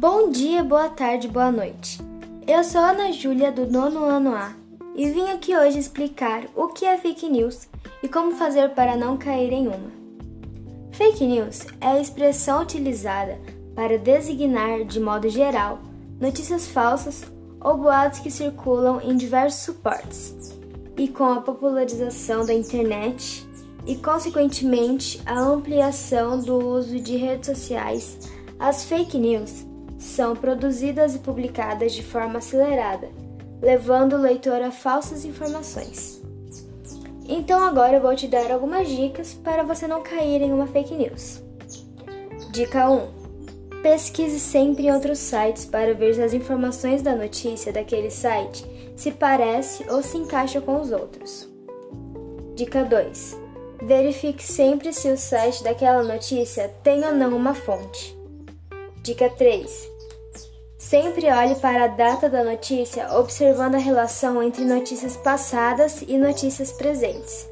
Bom dia, boa tarde, boa noite. Eu sou Ana Júlia do nono ano A e vim aqui hoje explicar o que é fake news e como fazer para não cair em uma. Fake news é a expressão utilizada para designar, de modo geral, notícias falsas ou boatos que circulam em diversos suportes. E com a popularização da internet e, consequentemente, a ampliação do uso de redes sociais, as fake news são produzidas e publicadas de forma acelerada, levando o leitor a falsas informações. Então agora eu vou te dar algumas dicas para você não cair em uma fake news. Dica 1. Pesquise sempre em outros sites para ver se as informações da notícia daquele site se parece ou se encaixa com os outros. Dica 2. Verifique sempre se o site daquela notícia tem ou não uma fonte. Dica 3. Sempre olhe para a data da notícia, observando a relação entre notícias passadas e notícias presentes.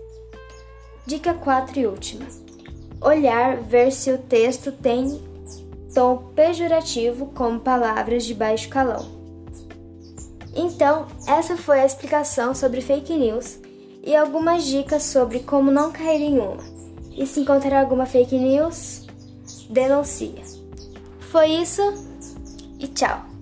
Dica 4 e última. Olhar, ver se o texto tem tom pejorativo como palavras de baixo calão. Então, essa foi a explicação sobre fake news e algumas dicas sobre como não cair em uma. E se encontrar alguma fake news, denuncia. Foi isso e tchau!